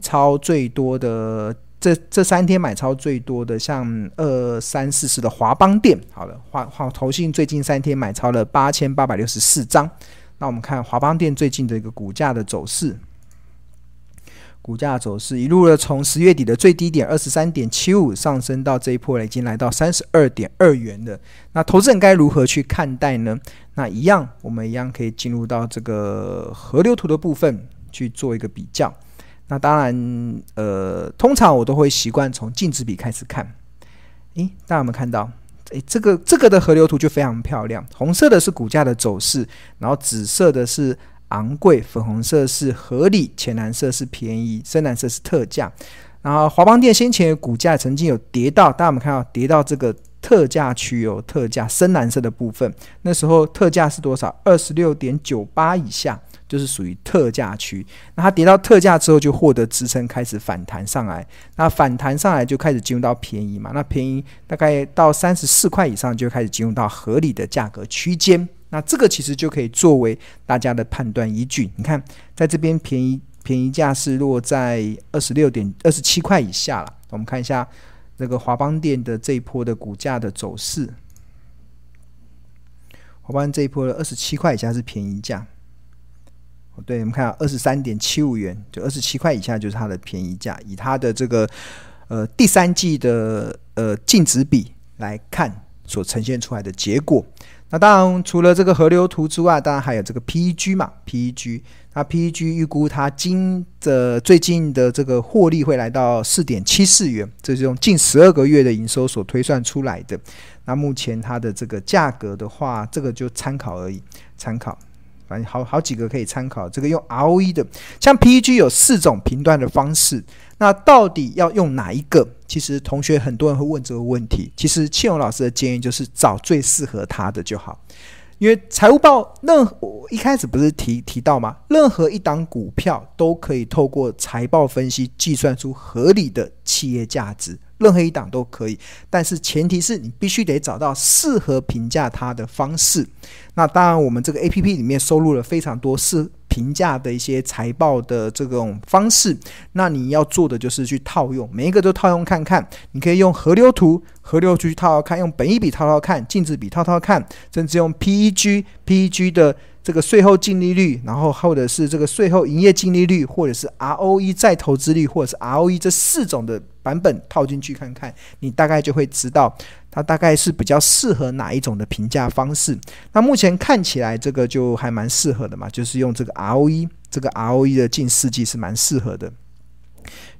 超最多的这这三天买超最多的，像二三四四的华邦电，好了，华华投信最近三天买超了八千八百六十四张。那我们看华邦电最近的一个股价的走势。股价走势一路的从十月底的最低点二十三点七五上升到这一波已经来到三十二点二元了。那投资人该如何去看待呢？那一样，我们一样可以进入到这个河流图的部分去做一个比较。那当然，呃，通常我都会习惯从净值比开始看。诶，大家有没有看到？诶，这个这个的河流图就非常漂亮。红色的是股价的走势，然后紫色的是。昂贵，粉红色是合理，浅蓝色是便宜，深蓝色是特价。然后华邦电先前股价曾经有跌到，大家有没有看到跌到这个特价区有特价深蓝色的部分，那时候特价是多少？二十六点九八以下，就是属于特价区。那它跌到特价之后，就获得支撑，开始反弹上来。那反弹上来就开始进入到便宜嘛？那便宜大概到三十四块以上，就开始进入到合理的价格区间。那这个其实就可以作为大家的判断依据。你看，在这边便宜便宜价是落在二十六点二十七块以下了。我们看一下这个华邦电的这一波的股价的走势。华邦这一波的二十七块以下是便宜价。对，我们看二十三点七五元，就二十七块以下就是它的便宜价。以它的这个呃第三季的呃净值比来看，所呈现出来的结果。那当然，除了这个河流图之外，当然还有这个 PEG 嘛，PEG。那 PEG 预估它今的最近的这个获利会来到四点七四元，这是用近十二个月的营收所推算出来的。那目前它的这个价格的话，这个就参考而已，参考。反正好好几个可以参考。这个用 ROE 的，像 PEG 有四种评断的方式。那到底要用哪一个？其实同学很多人会问这个问题。其实庆荣老师的建议就是找最适合他的就好，因为财务报任何我一开始不是提提到吗？任何一档股票都可以透过财报分析计算出合理的企业价值，任何一档都可以。但是前提是你必须得找到适合评价它的方式。那当然，我们这个 APP 里面收录了非常多是。评价的一些财报的这种方式，那你要做的就是去套用，每一个都套用看看。你可以用河流图，河流图去套套看，用本益比套套看，净值比套套看，甚至用 PEG，PEG 的这个税后净利率，然后或者是这个税后营业净利率，或者是 ROE 再投资率，或者是 ROE 这四种的版本套进去看看，你大概就会知道。它大概是比较适合哪一种的评价方式？那目前看起来这个就还蛮适合的嘛，就是用这个 ROE，这个 ROE 的近四季是蛮适合的，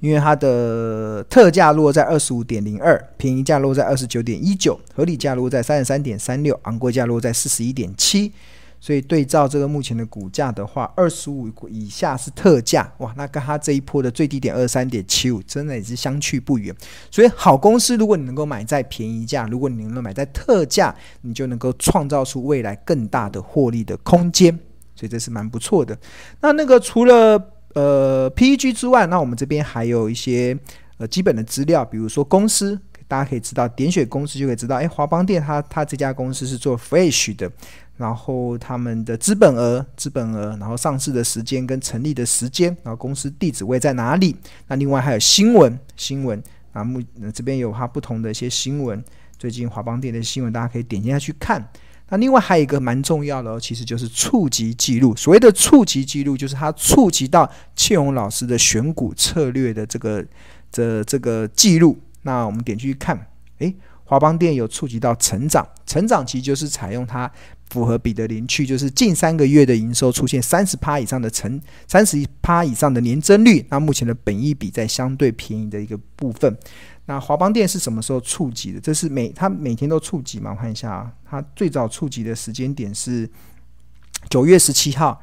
因为它的特价落在二十五点零二，便宜价落在二十九点一九，合理价落在三十三点三六，昂贵价落在四十一点七。所以对照这个目前的股价的话，二十五以下是特价哇，那跟它这一波的最低点二三点七五，真的也是相去不远。所以好公司，如果你能够买在便宜价，如果你能够买在特价，你就能够创造出未来更大的获利的空间。所以这是蛮不错的。那那个除了呃 PEG 之外，那我们这边还有一些呃基本的资料，比如说公司，大家可以知道点选公司就可以知道，哎，华邦电它它这家公司是做 fresh 的。然后他们的资本额、资本额，然后上市的时间跟成立的时间，然后公司地址位在哪里？那另外还有新闻，新闻啊，目这边有它不同的一些新闻。最近华邦电的新闻，大家可以点进下去看。那另外还有一个蛮重要的哦，其实就是触及记录。所谓的触及记录，就是它触及到庆荣老师的选股策略的这个这这个记录。那我们点进去看，诶，华邦电有触及到成长，成长其实就是采用它。符合彼得林区，就是近三个月的营收出现三十趴以上的成三十趴以上的年增率。那目前的本益比在相对便宜的一个部分。那华邦电是什么时候触及的？这是每它每天都触及嘛？我看一下啊，它最早触及的时间点是九月十七号，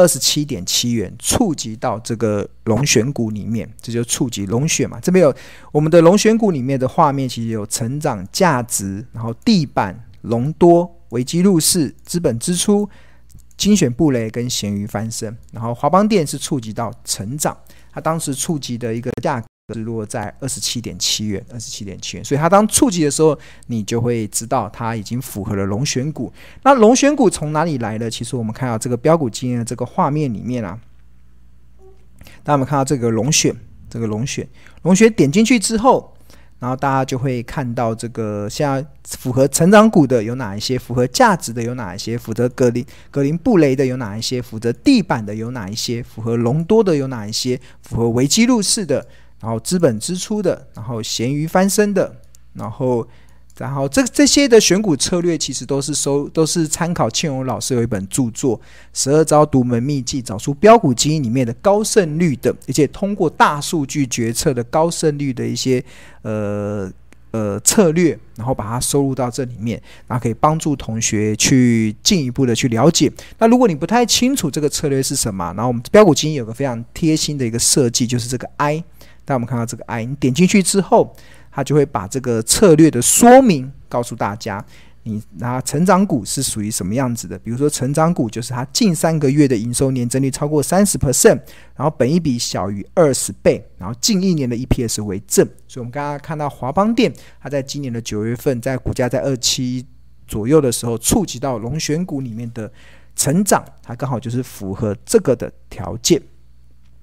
二十七点七元触及到这个龙选股里面，这就触及龙选嘛。这边有我们的龙选股里面的画面，其实有成长价值，然后地板龙多。危机入市、资本支出、精选布雷跟咸鱼翻身，然后华邦电是触及到成长，它当时触及的一个价格是落在二十七点七元，二十七点七元，所以它当触及的时候，你就会知道它已经符合了龙选股。那龙选股从哪里来的？其实我们看到这个标股经验的这个画面里面啊，大家们看到这个龙选，这个龙选，龙选点进去之后。然后大家就会看到这个，像符合成长股的有哪一些，符合价值的有哪一些，符合格林格林布雷的有哪一些，符合地板的有哪一些，符合隆多的有哪一些，符合维基入市的，然后资本支出的，然后咸鱼翻身的，然后。然后这这些的选股策略其实都是收都是参考庆荣老师有一本著作《十二招独门秘籍》，找出标股基因里面的高胜率的，而且通过大数据决策的高胜率的一些呃呃策略，然后把它收入到这里面，然后可以帮助同学去进一步的去了解。那如果你不太清楚这个策略是什么，然后我们标股基金有个非常贴心的一个设计，就是这个 I，那我们看到这个 I，你点进去之后。他就会把这个策略的说明告诉大家，你拿成长股是属于什么样子的？比如说，成长股就是它近三个月的营收年增率超过三十 percent，然后本益比小于二十倍，然后近一年的 EPS 为正。所以，我们刚刚看到华邦电，它在今年的九月份，在股价在二七左右的时候，触及到龙选股里面的成长，它刚好就是符合这个的条件。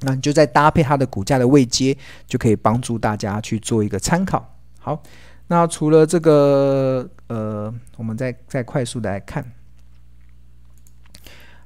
那你就再搭配它的股价的位阶，就可以帮助大家去做一个参考。好，那除了这个，呃，我们再再快速的来看。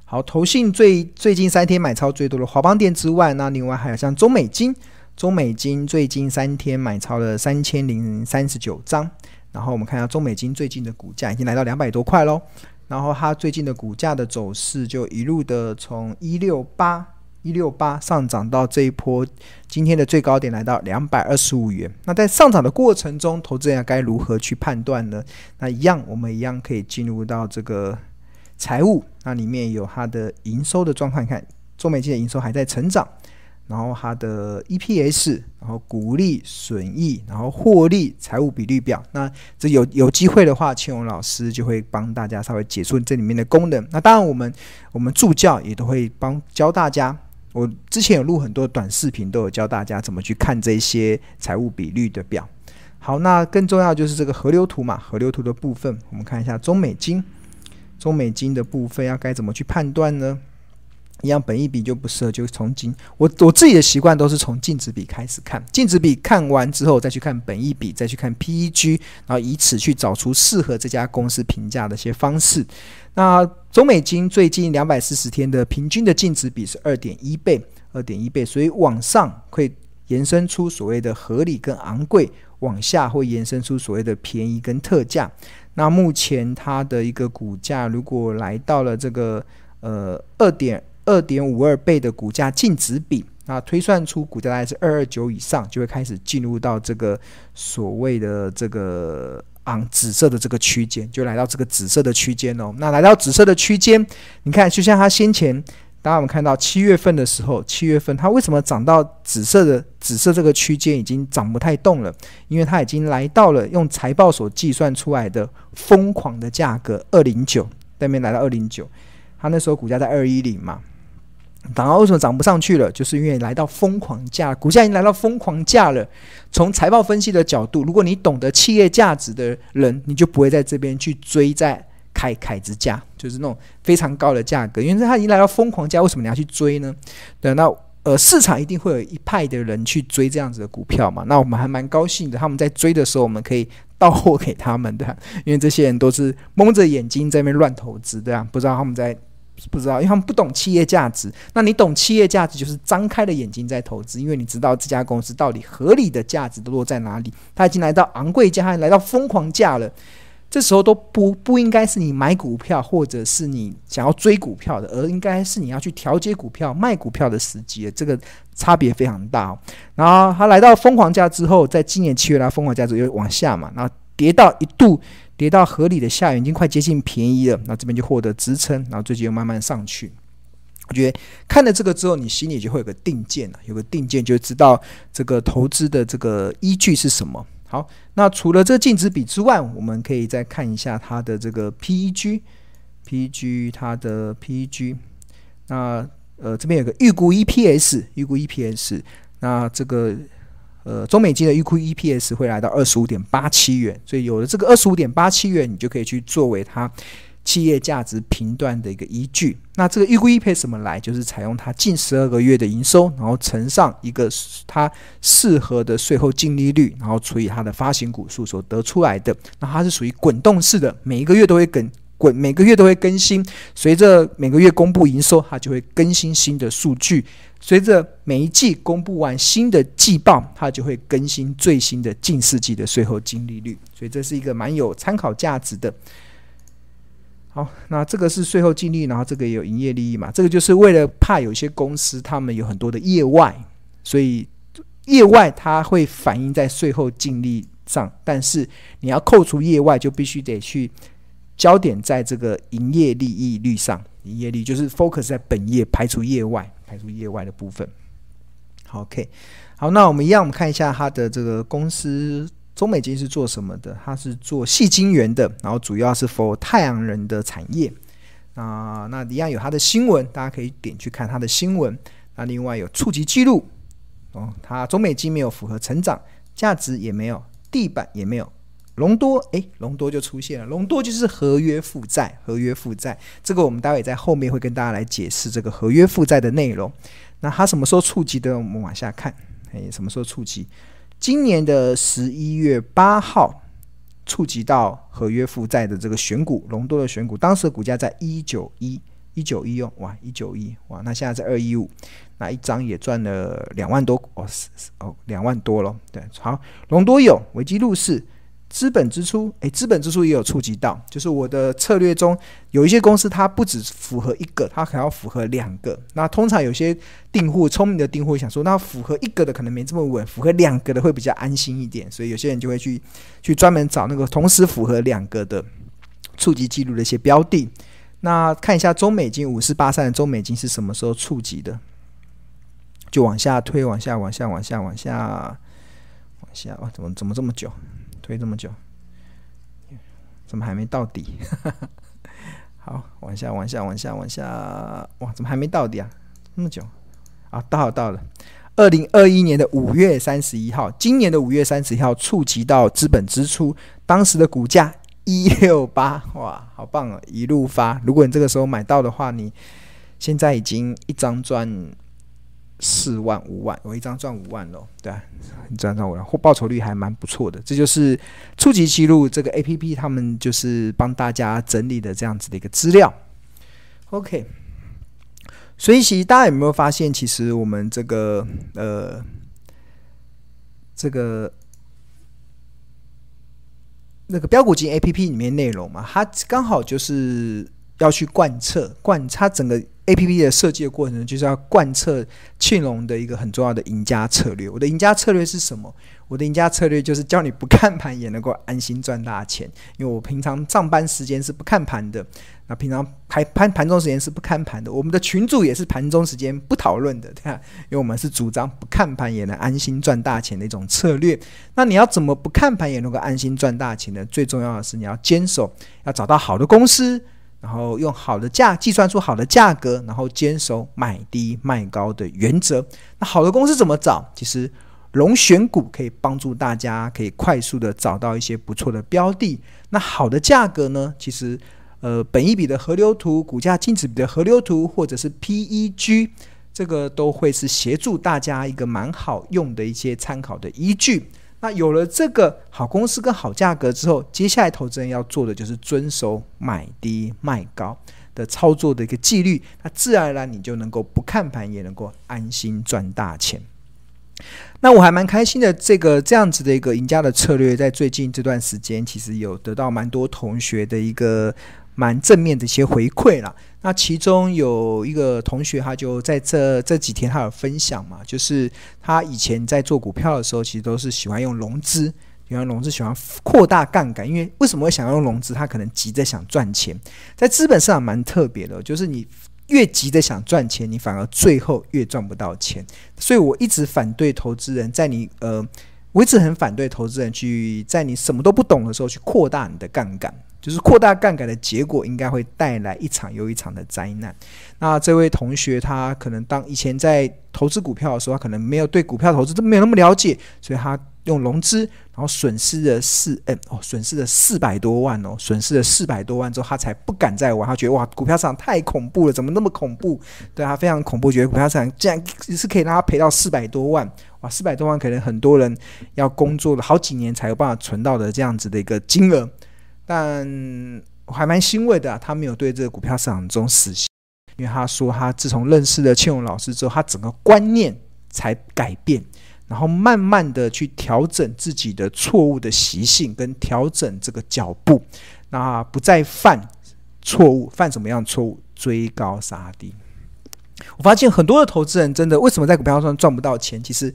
好，投信最最近三天买超最多的华邦电之外，那另外还有像中美金，中美金最近三天买超了三千零三十九张。然后我们看一下中美金最近的股价已经来到两百多块喽。然后它最近的股价的走势就一路的从一六八。一六八上涨到这一波，今天的最高点来到两百二十五元。那在上涨的过程中，投资人该如何去判断呢？那一样，我们一样可以进入到这个财务，那里面有它的营收的状况。看，中美金的营收还在成长，然后它的 EPS，然后股利损益，然后获利财务比率表。那这有有机会的话，庆荣老师就会帮大家稍微解说这里面的功能。那当然，我们我们助教也都会帮教大家。我之前有录很多短视频，都有教大家怎么去看这些财务比率的表。好，那更重要就是这个河流图嘛，河流图的部分，我们看一下中美金，中美金的部分要该怎么去判断呢？一样，本益比就不适合，就是从金。我我自己的习惯都是从净值比开始看，净值比看完之后再去看本益比，再去看 PEG，然后以此去找出适合这家公司评价的一些方式。那中美金最近两百四十天的平均的净值比是二点一倍，二点一倍，所以往上会延伸出所谓的合理跟昂贵，往下会延伸出所谓的便宜跟特价。那目前它的一个股价如果来到了这个呃二点。二点五二倍的股价净值比，那推算出股价大概是二二九以上，就会开始进入到这个所谓的这个昂紫色的这个区间，就来到这个紫色的区间哦。那来到紫色的区间，你看，就像它先前，当我们看到七月份的时候，七月份它为什么涨到紫色的紫色这个区间已经涨不太动了？因为它已经来到了用财报所计算出来的疯狂的价格二零九，对面来到二零九，它那时候股价在二一零嘛。然后为什么涨不上去了？就是因为来到疯狂价，股价已经来到疯狂价了。从财报分析的角度，如果你懂得企业价值的人，你就不会在这边去追在凯凯之价，就是那种非常高的价格，因为它已经来到疯狂价，为什么你要去追呢？对，那呃市场一定会有一派的人去追这样子的股票嘛。那我们还蛮高兴的，他们在追的时候，我们可以到货给他们的，因为这些人都是蒙着眼睛在那边乱投资对啊，不知道他们在。不知道，因为他们不懂企业价值。那你懂企业价值，就是张开了眼睛在投资，因为你知道这家公司到底合理的价值都落在哪里。它已经来到昂贵价，来到疯狂价了。这时候都不不应该是你买股票，或者是你想要追股票的，而应该是你要去调节股票、卖股票的时机。这个差别非常大。哦然后它来到疯狂价之后，在今年七月来疯狂价之后又往下嘛，然后跌到一度。跌到合理的下缘，已经快接近便宜了，那这边就获得支撑，然后最近又慢慢上去。我觉得看了这个之后，你心里就会有个定见了，有个定见就知道这个投资的这个依据是什么。好，那除了这个净值比之外，我们可以再看一下它的这个 PEG，PEG 它的 PEG。那呃这边有个预估 EPS，预估 EPS，那这个。呃，中美金的预估 EPS 会来到二十五点八七元，所以有了这个二十五点八七元，你就可以去作为它企业价值评断的一个依据。那这个预估 EPS 怎么来？就是采用它近十二个月的营收，然后乘上一个它适合的税后净利率，然后除以它的发行股数所得出来的。那它是属于滚动式的，每一个月都会跟滚，每个月都会更新。随着每个月公布营收，它就会更新新的数据。随着每一季公布完新的季报，它就会更新最新的近四季的税后净利率。所以这是一个蛮有参考价值的。好，那这个是税后净利，然后这个也有营业利益嘛？这个就是为了怕有些公司他们有很多的业外，所以业外它会反映在税后净利上，但是你要扣除业外，就必须得去焦点在这个营业利益率上，营业利就是 focus 在本业，排除业外，排除业外的部分。好，OK，好，那我们一样，我们看一下它的这个公司。中美金是做什么的？它是做细晶圆的，然后主要是 for 太阳能的产业。啊，那一样有它的新闻，大家可以点去看它的新闻。那另外有触及记录哦，它中美金没有符合成长价值，也没有地板，也没有隆多。诶，隆多就出现了，隆多就是合约负债，合约负债。这个我们待会在后面会跟大家来解释这个合约负债的内容。那它什么时候触及的？我们往下看，诶，什么时候触及？今年的十一月八号，触及到合约负债的这个选股，隆多的选股，当时的股价在一九一，一九一哦，哇，一九一，哇，那现在在二一五，那一张也赚了两万多哦，哦，两万多了，对，好，隆多有，维基路是。资本支出，诶，资本支出也有触及到，就是我的策略中有一些公司，它不只符合一个，它还要符合两个。那通常有些订户，聪明的订户想说，那符合一个的可能没这么稳，符合两个的会比较安心一点，所以有些人就会去去专门找那个同时符合两个的触及记录的一些标的。那看一下中美金五四八三的中美金是什么时候触及的？就往下推，往下，往下，往下，往下，往下，哇，怎么怎么这么久？推这么久，怎么还没到底？好，往下，往下，往下，往下，哇，怎么还没到底啊？这么久啊，到了，到了。二零二一年的五月三十一号，今年的五月三十一号触及到资本支出，当时的股价一六八，哇，好棒哦，一路发。如果你这个时候买到的话，你现在已经一张赚。四万五万，我一张赚五万喽，对啊，一张赚五万，或报酬率还蛮不错的。这就是触及记录这个 APP，他们就是帮大家整理的这样子的一个资料。OK，所以其实大家有没有发现，其实我们这个呃这个那个标股金 APP 里面内容嘛，它刚好就是要去贯彻贯它整个。A P P 的设计的过程就是要贯彻庆隆的一个很重要的赢家策略。我的赢家策略是什么？我的赢家策略就是叫你不看盘也能够安心赚大钱。因为我平常上班时间是不看盘的，那平常盘盘盘中时间是不看盘的。我们的群主也是盘中时间不讨论的，对吧？因为我们是主张不看盘也能安心赚大钱的一种策略。那你要怎么不看盘也能够安心赚大钱呢？最重要的是你要坚守，要找到好的公司。然后用好的价计算出好的价格，然后坚守买低卖高的原则。那好的公司怎么找？其实龙选股可以帮助大家可以快速的找到一些不错的标的。那好的价格呢？其实呃，本一笔的河流图、股价净值比的河流图，或者是 PEG，这个都会是协助大家一个蛮好用的一些参考的依据。那有了这个好公司跟好价格之后，接下来投资人要做的就是遵守买低卖高的操作的一个纪律，那自然而然你就能够不看盘也能够安心赚大钱。那我还蛮开心的，这个这样子的一个赢家的策略，在最近这段时间其实有得到蛮多同学的一个。蛮正面的一些回馈啦。那其中有一个同学，他就在这这几天，他有分享嘛，就是他以前在做股票的时候，其实都是喜欢用融资，喜欢融资，喜欢扩大杠杆。因为为什么会想要用融资？他可能急着想赚钱。在资本市场蛮特别的，就是你越急着想赚钱，你反而最后越赚不到钱。所以我一直反对投资人在你呃，我一直很反对投资人去在你什么都不懂的时候去扩大你的杠杆。就是扩大杠杆的结果，应该会带来一场又一场的灾难。那这位同学，他可能当以前在投资股票的时候，他可能没有对股票投资都没有那么了解，所以他用融资，然后损失了四嗯哦，损失了四百多万哦，损失了四百多万之后，他才不敢再玩。他觉得哇，股票市场太恐怖了，怎么那么恐怖？对他非常恐怖，觉得股票市场竟然是可以让他赔到四百多万哇，四百多万可能很多人要工作了好几年才有办法存到的这样子的一个金额。但我还蛮欣慰的，他没有对这个股票市场中死心，因为他说他自从认识了庆荣老师之后，他整个观念才改变。然后慢慢的去调整自己的错误的习性，跟调整这个脚步，那不再犯错误，犯什么样的错误？追高杀低。我发现很多的投资人真的为什么在股票上赚不到钱？其实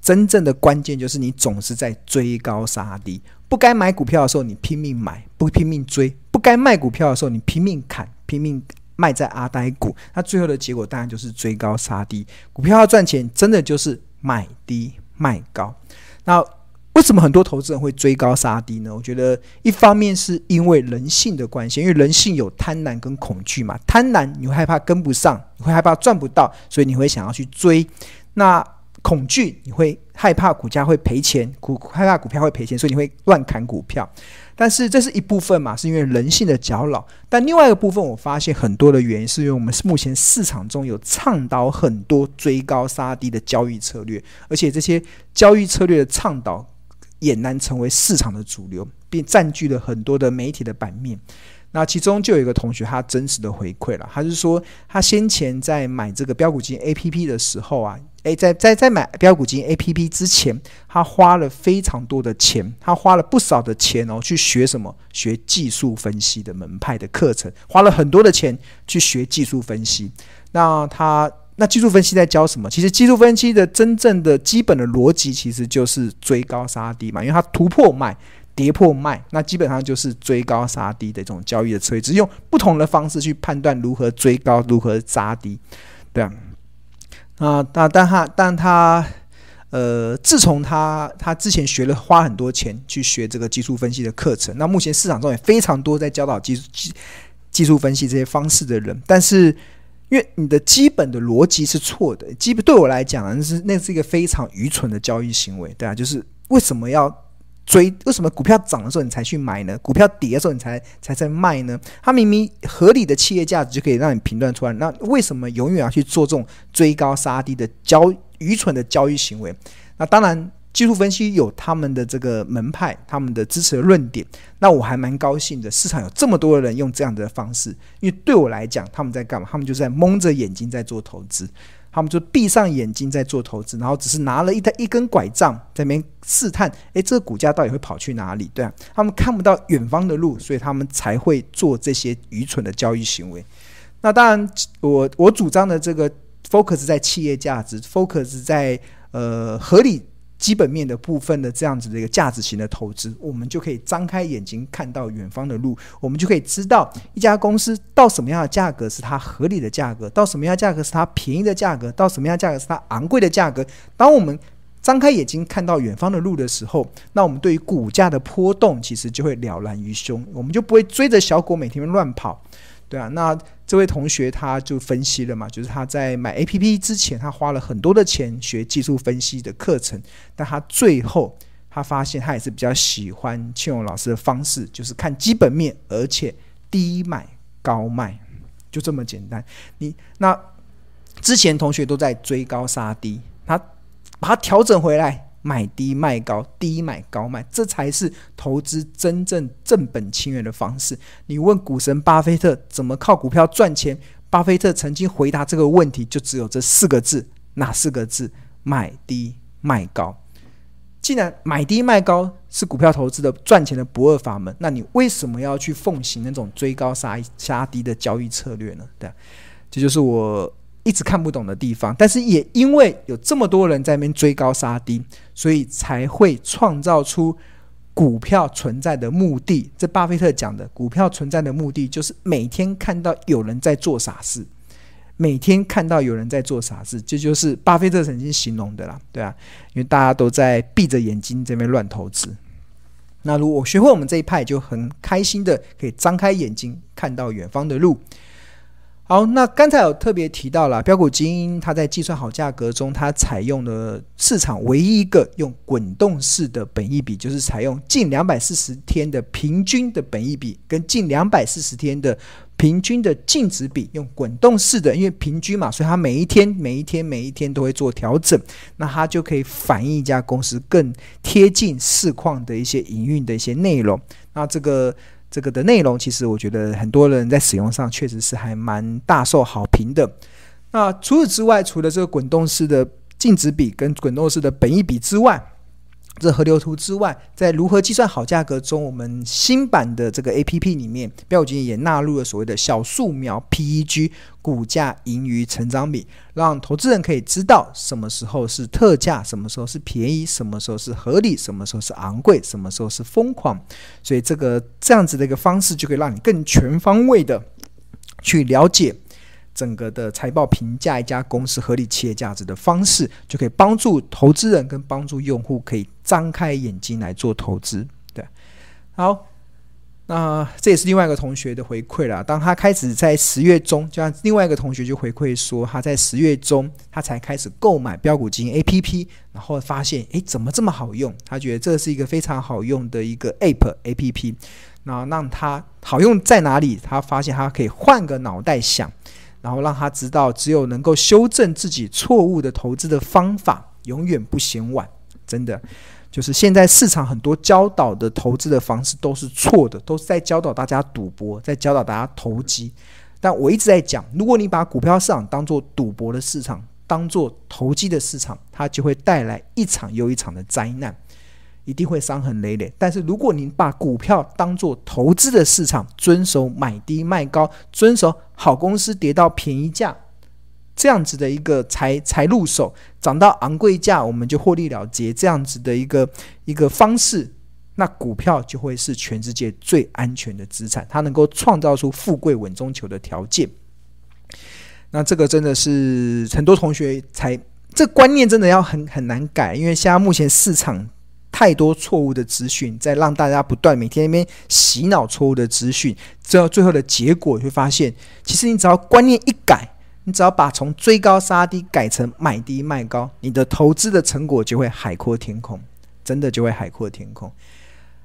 真正的关键就是你总是在追高杀低。不该买股票的时候你拼命买，不拼命追；不该卖股票的时候你拼命砍，拼命卖在阿呆股。那最后的结果当然就是追高杀低。股票要赚钱，真的就是。买低卖高，那为什么很多投资人会追高杀低呢？我觉得一方面是因为人性的关系，因为人性有贪婪跟恐惧嘛。贪婪你会害怕跟不上，你会害怕赚不到，所以你会想要去追。那恐惧你会害怕股价会赔钱，股害怕股票会赔钱，所以你会乱砍股票。但是这是一部分嘛，是因为人性的搅扰。但另外一个部分，我发现很多的原因是因为我们目前市场中有倡导很多追高杀低的交易策略，而且这些交易策略的倡导俨然成为市场的主流，并占据了很多的媒体的版面。那其中就有一个同学，他真实的回馈了，他是说他先前在买这个标股金 A P P 的时候啊，诶，在在在买标股金 A P P 之前，他花了非常多的钱，他花了不少的钱哦，去学什么？学技术分析的门派的课程，花了很多的钱去学技术分析。那他那技术分析在教什么？其实技术分析的真正的基本的逻辑，其实就是追高杀低嘛，因为它突破卖。跌破卖，那基本上就是追高杀低的这种交易的策略，只是用不同的方式去判断如何追高，如何杀低，对啊。啊，但但他但他，呃，自从他他之前学了花很多钱去学这个技术分析的课程，那目前市场中也非常多在教导技术技技术分析这些方式的人，但是因为你的基本的逻辑是错的，基本对我来讲，那是那是一个非常愚蠢的交易行为，对啊，就是为什么要？追为什么股票涨的时候你才去买呢？股票跌的时候你才才在卖呢？它明明合理的企业价值就可以让你评断出来，那为什么永远要去做这种追高杀低的交愚蠢的交易行为？那当然，技术分析有他们的这个门派，他们的支持的论点。那我还蛮高兴的，市场有这么多的人用这样的方式，因为对我来讲，他们在干嘛？他们就是在蒙着眼睛在做投资。他们就闭上眼睛在做投资，然后只是拿了一台一根拐杖在那边试探，诶，这个股价到底会跑去哪里？对啊，他们看不到远方的路，所以他们才会做这些愚蠢的交易行为。那当然，我我主张的这个 focus 在企业价值，focus 在呃合理。基本面的部分的这样子的一个价值型的投资，我们就可以张开眼睛看到远方的路，我们就可以知道一家公司到什么样的价格是它合理的价格，到什么样价格是它便宜的价格，到什么样价格是它昂贵的价格。当我们张开眼睛看到远方的路的时候，那我们对于股价的波动其实就会了然于胸，我们就不会追着小狗每天乱跑。对啊，那这位同学他就分析了嘛，就是他在买 APP 之前，他花了很多的钱学技术分析的课程，但他最后他发现他也是比较喜欢庆荣老师的方式，就是看基本面，而且低买高卖，就这么简单。你那之前同学都在追高杀低，他把它调整回来。买低卖高，低买高卖，这才是投资真正正本清源的方式。你问股神巴菲特怎么靠股票赚钱？巴菲特曾经回答这个问题，就只有这四个字：哪四个字？买低卖高。既然买低卖高是股票投资的赚钱的不二法门，那你为什么要去奉行那种追高杀杀低的交易策略呢？对，这就是我。一直看不懂的地方，但是也因为有这么多人在那边追高杀低，所以才会创造出股票存在的目的。这巴菲特讲的，股票存在的目的就是每天看到有人在做傻事，每天看到有人在做傻事，这就是巴菲特曾经形容的啦，对啊，因为大家都在闭着眼睛这边乱投资。那如果学会我们这一派，就很开心的可以张开眼睛看到远方的路。好，那刚才有特别提到了标股基因，它在计算好价格中，它采用了市场唯一一个用滚动式的本益比，就是采用近两百四十天的平均的本益比跟近两百四十天的平均的净值比，用滚动式的，因为平均嘛，所以它每一天、每一天、每一天都会做调整，那它就可以反映一家公司更贴近市况的一些营运的一些内容。那这个。这个的内容，其实我觉得很多人在使用上确实是还蛮大受好评的。那除此之外，除了这个滚动式的净值比跟滚动式的本益比之外，这河流图之外，在如何计算好价格中，我们新版的这个 APP 里面，飙股基因也纳入了所谓的小树苗 PEG 股价盈余成长比，让投资人可以知道什么时候是特价，什么时候是便宜，什么时候是合理，什么时候是昂贵，什么时候是疯狂。所以这个这样子的一个方式，就可以让你更全方位的去了解。整个的财报评价一家公司合理企业价值的方式，就可以帮助投资人跟帮助用户可以张开眼睛来做投资。对，好，那这也是另外一个同学的回馈了。当他开始在十月中，就像另外一个同学就回馈说，他在十月中他才开始购买标股基金 APP，然后发现，诶，怎么这么好用？他觉得这是一个非常好用的一个 App APP。那让他好用在哪里？他发现他可以换个脑袋想。然后让他知道，只有能够修正自己错误的投资的方法，永远不嫌晚。真的，就是现在市场很多教导的投资的方式都是错的，都是在教导大家赌博，在教导大家投机。但我一直在讲，如果你把股票市场当做赌博的市场，当做投机的市场，它就会带来一场又一场的灾难。一定会伤痕累累。但是，如果您把股票当做投资的市场，遵守买低卖高，遵守好公司跌到便宜价这样子的一个才才入手，涨到昂贵价我们就获利了结这样子的一个一个方式，那股票就会是全世界最安全的资产，它能够创造出富贵稳中求的条件。那这个真的是很多同学才这观念真的要很很难改，因为现在目前市场。太多错误的资讯，在让大家不断每天那边洗脑错误的资讯，最后最后的结果，会发现，其实你只要观念一改，你只要把从追高杀低改成买低卖高，你的投资的成果就会海阔天空，真的就会海阔天空。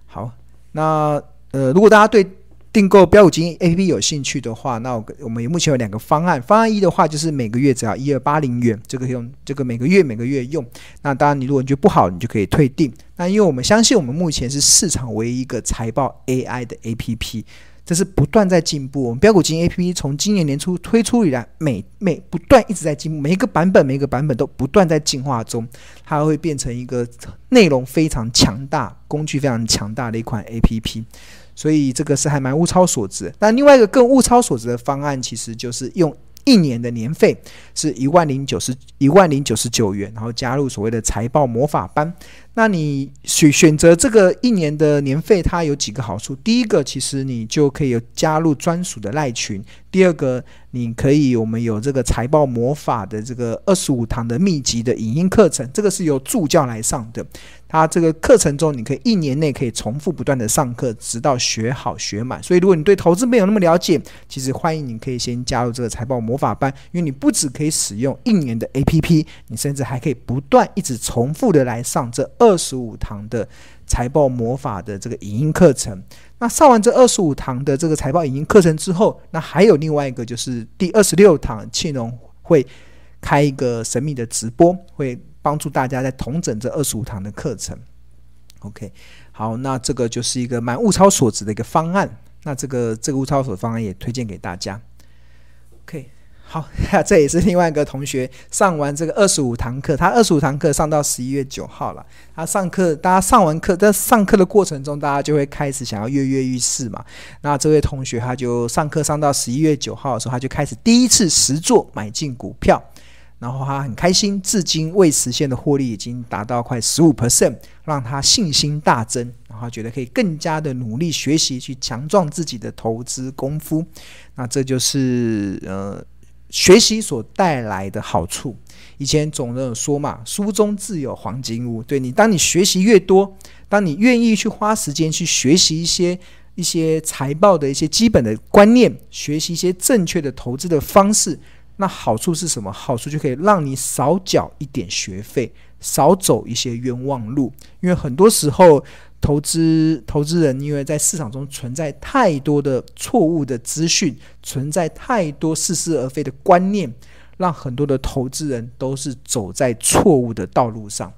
好，那呃，如果大家对订购标股基因 APP 有兴趣的话，那我们目前有两个方案。方案一的话，就是每个月只要一二八零元，这个用这个每个月每个月用。那当然，你如果你觉得不好，你就可以退订。那因为我们相信，我们目前是市场唯一一个财报 AI 的 APP，这是不断在进步。我们标股基因 APP 从今年年初推出以来，每每不断一直在进步，每一个版本每一个版本都不断在进化中，它会变成一个内容非常强大、工具非常强大的一款 APP。所以这个是还蛮物超所值，那另外一个更物超所值的方案，其实就是用一年的年费是一万零九十一万零九十九元，然后加入所谓的财报魔法班。那你选选择这个一年的年费，它有几个好处？第一个，其实你就可以有加入专属的赖群；第二个，你可以我们有这个财报魔法的这个二十五堂的密集的影音课程，这个是由助教来上的。它这个课程中，你可以一年内可以重复不断的上课，直到学好学满。所以，如果你对投资没有那么了解，其实欢迎你可以先加入这个财报魔法班，因为你不只可以使用一年的 APP，你甚至还可以不断一直重复的来上这二二十五堂的财报魔法的这个影音课程。那上完这二十五堂的这个财报影音课程之后，那还有另外一个就是第二十六堂庆隆会开一个神秘的直播会。帮助大家在统整这二十五堂的课程。OK，好，那这个就是一个蛮物超所值的一个方案。那这个这个物超所值方案也推荐给大家。好，这也是另外一个同学上完这个二十五堂课，他二十五堂课上到十一月九号了。他上课，大家上完课，在上课的过程中，大家就会开始想要跃跃欲试嘛。那这位同学他就上课上到十一月九号的时候，他就开始第一次实作买进股票。然后他很开心，至今未实现的获利已经达到快十五 percent，让他信心大增，然后觉得可以更加的努力学习，去强壮自己的投资功夫。那这就是呃学习所带来的好处。以前总有说嘛，书中自有黄金屋。对你，当你学习越多，当你愿意去花时间去学习一些。一些财报的一些基本的观念，学习一些正确的投资的方式。那好处是什么？好处就可以让你少缴一点学费，少走一些冤枉路。因为很多时候，投资投资人因为在市场中存在太多的错误的资讯，存在太多似是而非的观念，让很多的投资人都是走在错误的道路上。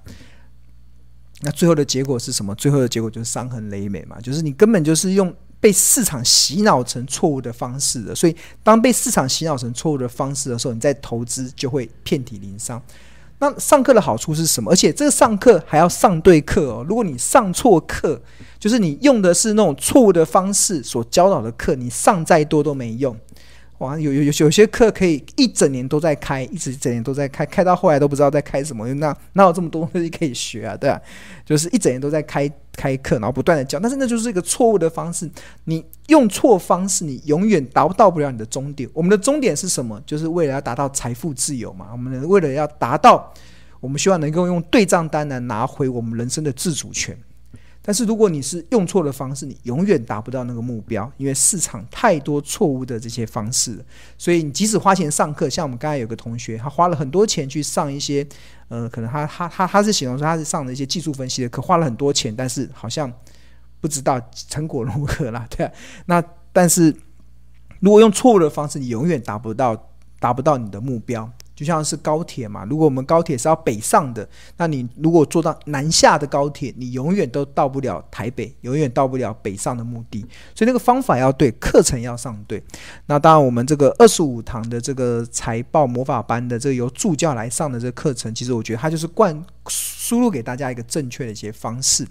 那最后的结果是什么？最后的结果就是伤痕累累嘛，就是你根本就是用。被市场洗脑成错误的方式的，所以当被市场洗脑成错误的方式的时候，你在投资就会遍体鳞伤。那上课的好处是什么？而且这个上课还要上对课哦。如果你上错课，就是你用的是那种错误的方式所教导的课，你上再多都没用。哇，有有有有些课可以一整年都在开，一直整年都在开，开到后来都不知道在开什么，因为那哪有这么多东西可以学啊？对啊，就是一整年都在开开课，然后不断的教，但是那就是一个错误的方式。你用错方式，你永远达不到不了你的终点。我们的终点是什么？就是为了要达到财富自由嘛。我们为了要达到，我们希望能够用对账单来拿回我们人生的自主权。但是如果你是用错了方式，你永远达不到那个目标，因为市场太多错误的这些方式了。所以你即使花钱上课，像我们刚才有个同学，他花了很多钱去上一些，呃，可能他他他他是形容说他是上了一些技术分析的课，花了很多钱，但是好像不知道成果如何啦，对啊。那但是如果用错误的方式，你永远达不到达不到你的目标。就像是高铁嘛，如果我们高铁是要北上的，那你如果坐到南下的高铁，你永远都到不了台北，永远到不了北上的目的。所以那个方法要对，课程要上对。那当然，我们这个二十五堂的这个财报魔法班的这个由助教来上的这个课程，其实我觉得它就是灌输入给大家一个正确的一些方式。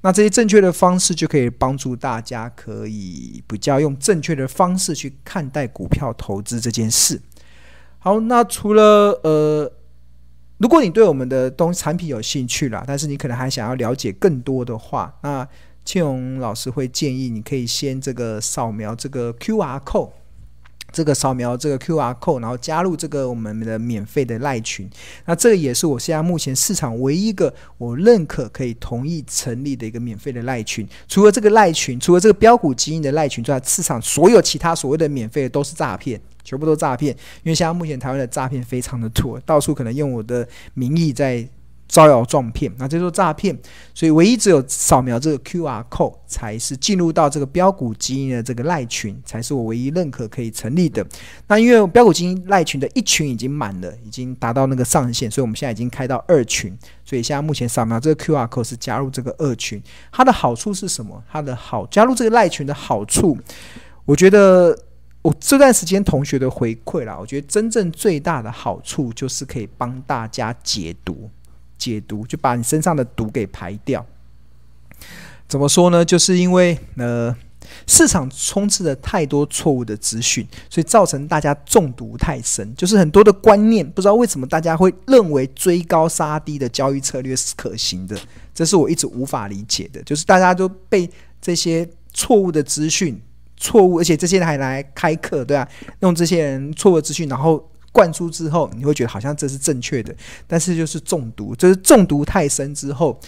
那这些正确的方式就可以帮助大家可以比较用正确的方式去看待股票投资这件事。好，那除了呃，如果你对我们的东产品有兴趣啦，但是你可能还想要了解更多的话，那庆荣老师会建议你可以先这个扫描这个 QR code。这个扫描这个 QR code，然后加入这个我们的免费的赖群。那这个也是我现在目前市场唯一一个我认可可以同意成立的一个免费的赖群。除了这个赖群，除了这个标股基因的赖群之外，市场所有其他所谓的免费的都是诈骗，全部都诈骗。因为现在目前台湾的诈骗非常的多，到处可能用我的名义在。招摇撞骗，那这就是诈骗，所以唯一只有扫描这个 QR code 才是进入到这个标股基因的这个赖群，才是我唯一认可可以成立的。那因为标股基因赖群的一群已经满了，已经达到那个上限，所以我们现在已经开到二群。所以现在目前扫描这个 QR code 是加入这个二群，它的好处是什么？它的好加入这个赖群的好处，我觉得我这段时间同学的回馈啦，我觉得真正最大的好处就是可以帮大家解读。解读就把你身上的毒给排掉。怎么说呢？就是因为呃，市场充斥着太多错误的资讯，所以造成大家中毒太深。就是很多的观念，不知道为什么大家会认为追高杀低的交易策略是可行的，这是我一直无法理解的。就是大家都被这些错误的资讯、错误，而且这些人还来开课，对啊，用这些人错误的资讯，然后。灌输之后，你会觉得好像这是正确的，但是就是中毒，就是中毒太深之后，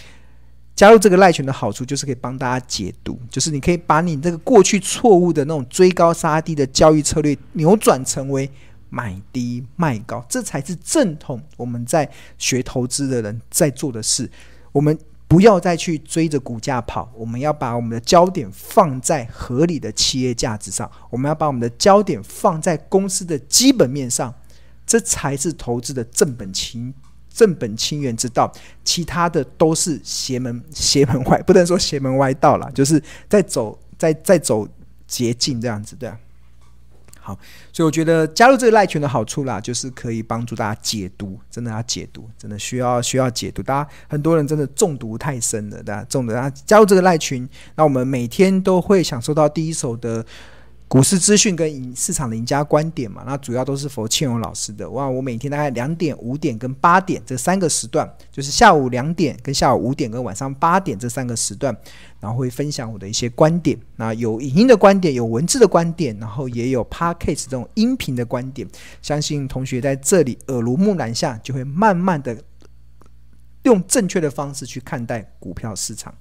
加入这个赖群的好处就是可以帮大家解读，就是你可以把你这个过去错误的那种追高杀低的交易策略扭转成为买低卖高，这才是正统我们在学投资的人在做的事。我们不要再去追着股价跑，我们要把我们的焦点放在合理的企业价值上，我们要把我们的焦点放在公司的基本面上。这才是投资的正本清正本清源之道，其他的都是邪门邪门歪，不能说邪门歪道啦，就是在走在在走捷径这样子，对啊。好，所以我觉得加入这个赖群的好处啦，就是可以帮助大家解读，真的要解读，真的需要需要解读。大家很多人真的中毒太深了，大家中毒，大家加入这个赖群，那我们每天都会享受到第一手的。股市资讯跟赢市场的赢家观点嘛，那主要都是佛庆荣老师的。哇，我每天大概两点、五点跟八点这三个时段，就是下午两点跟下午五点跟晚上八点这三个时段，然后会分享我的一些观点。那有影音的观点，有文字的观点，然后也有 podcast 这种音频的观点。相信同学在这里耳濡目染下，就会慢慢的用正确的方式去看待股票市场。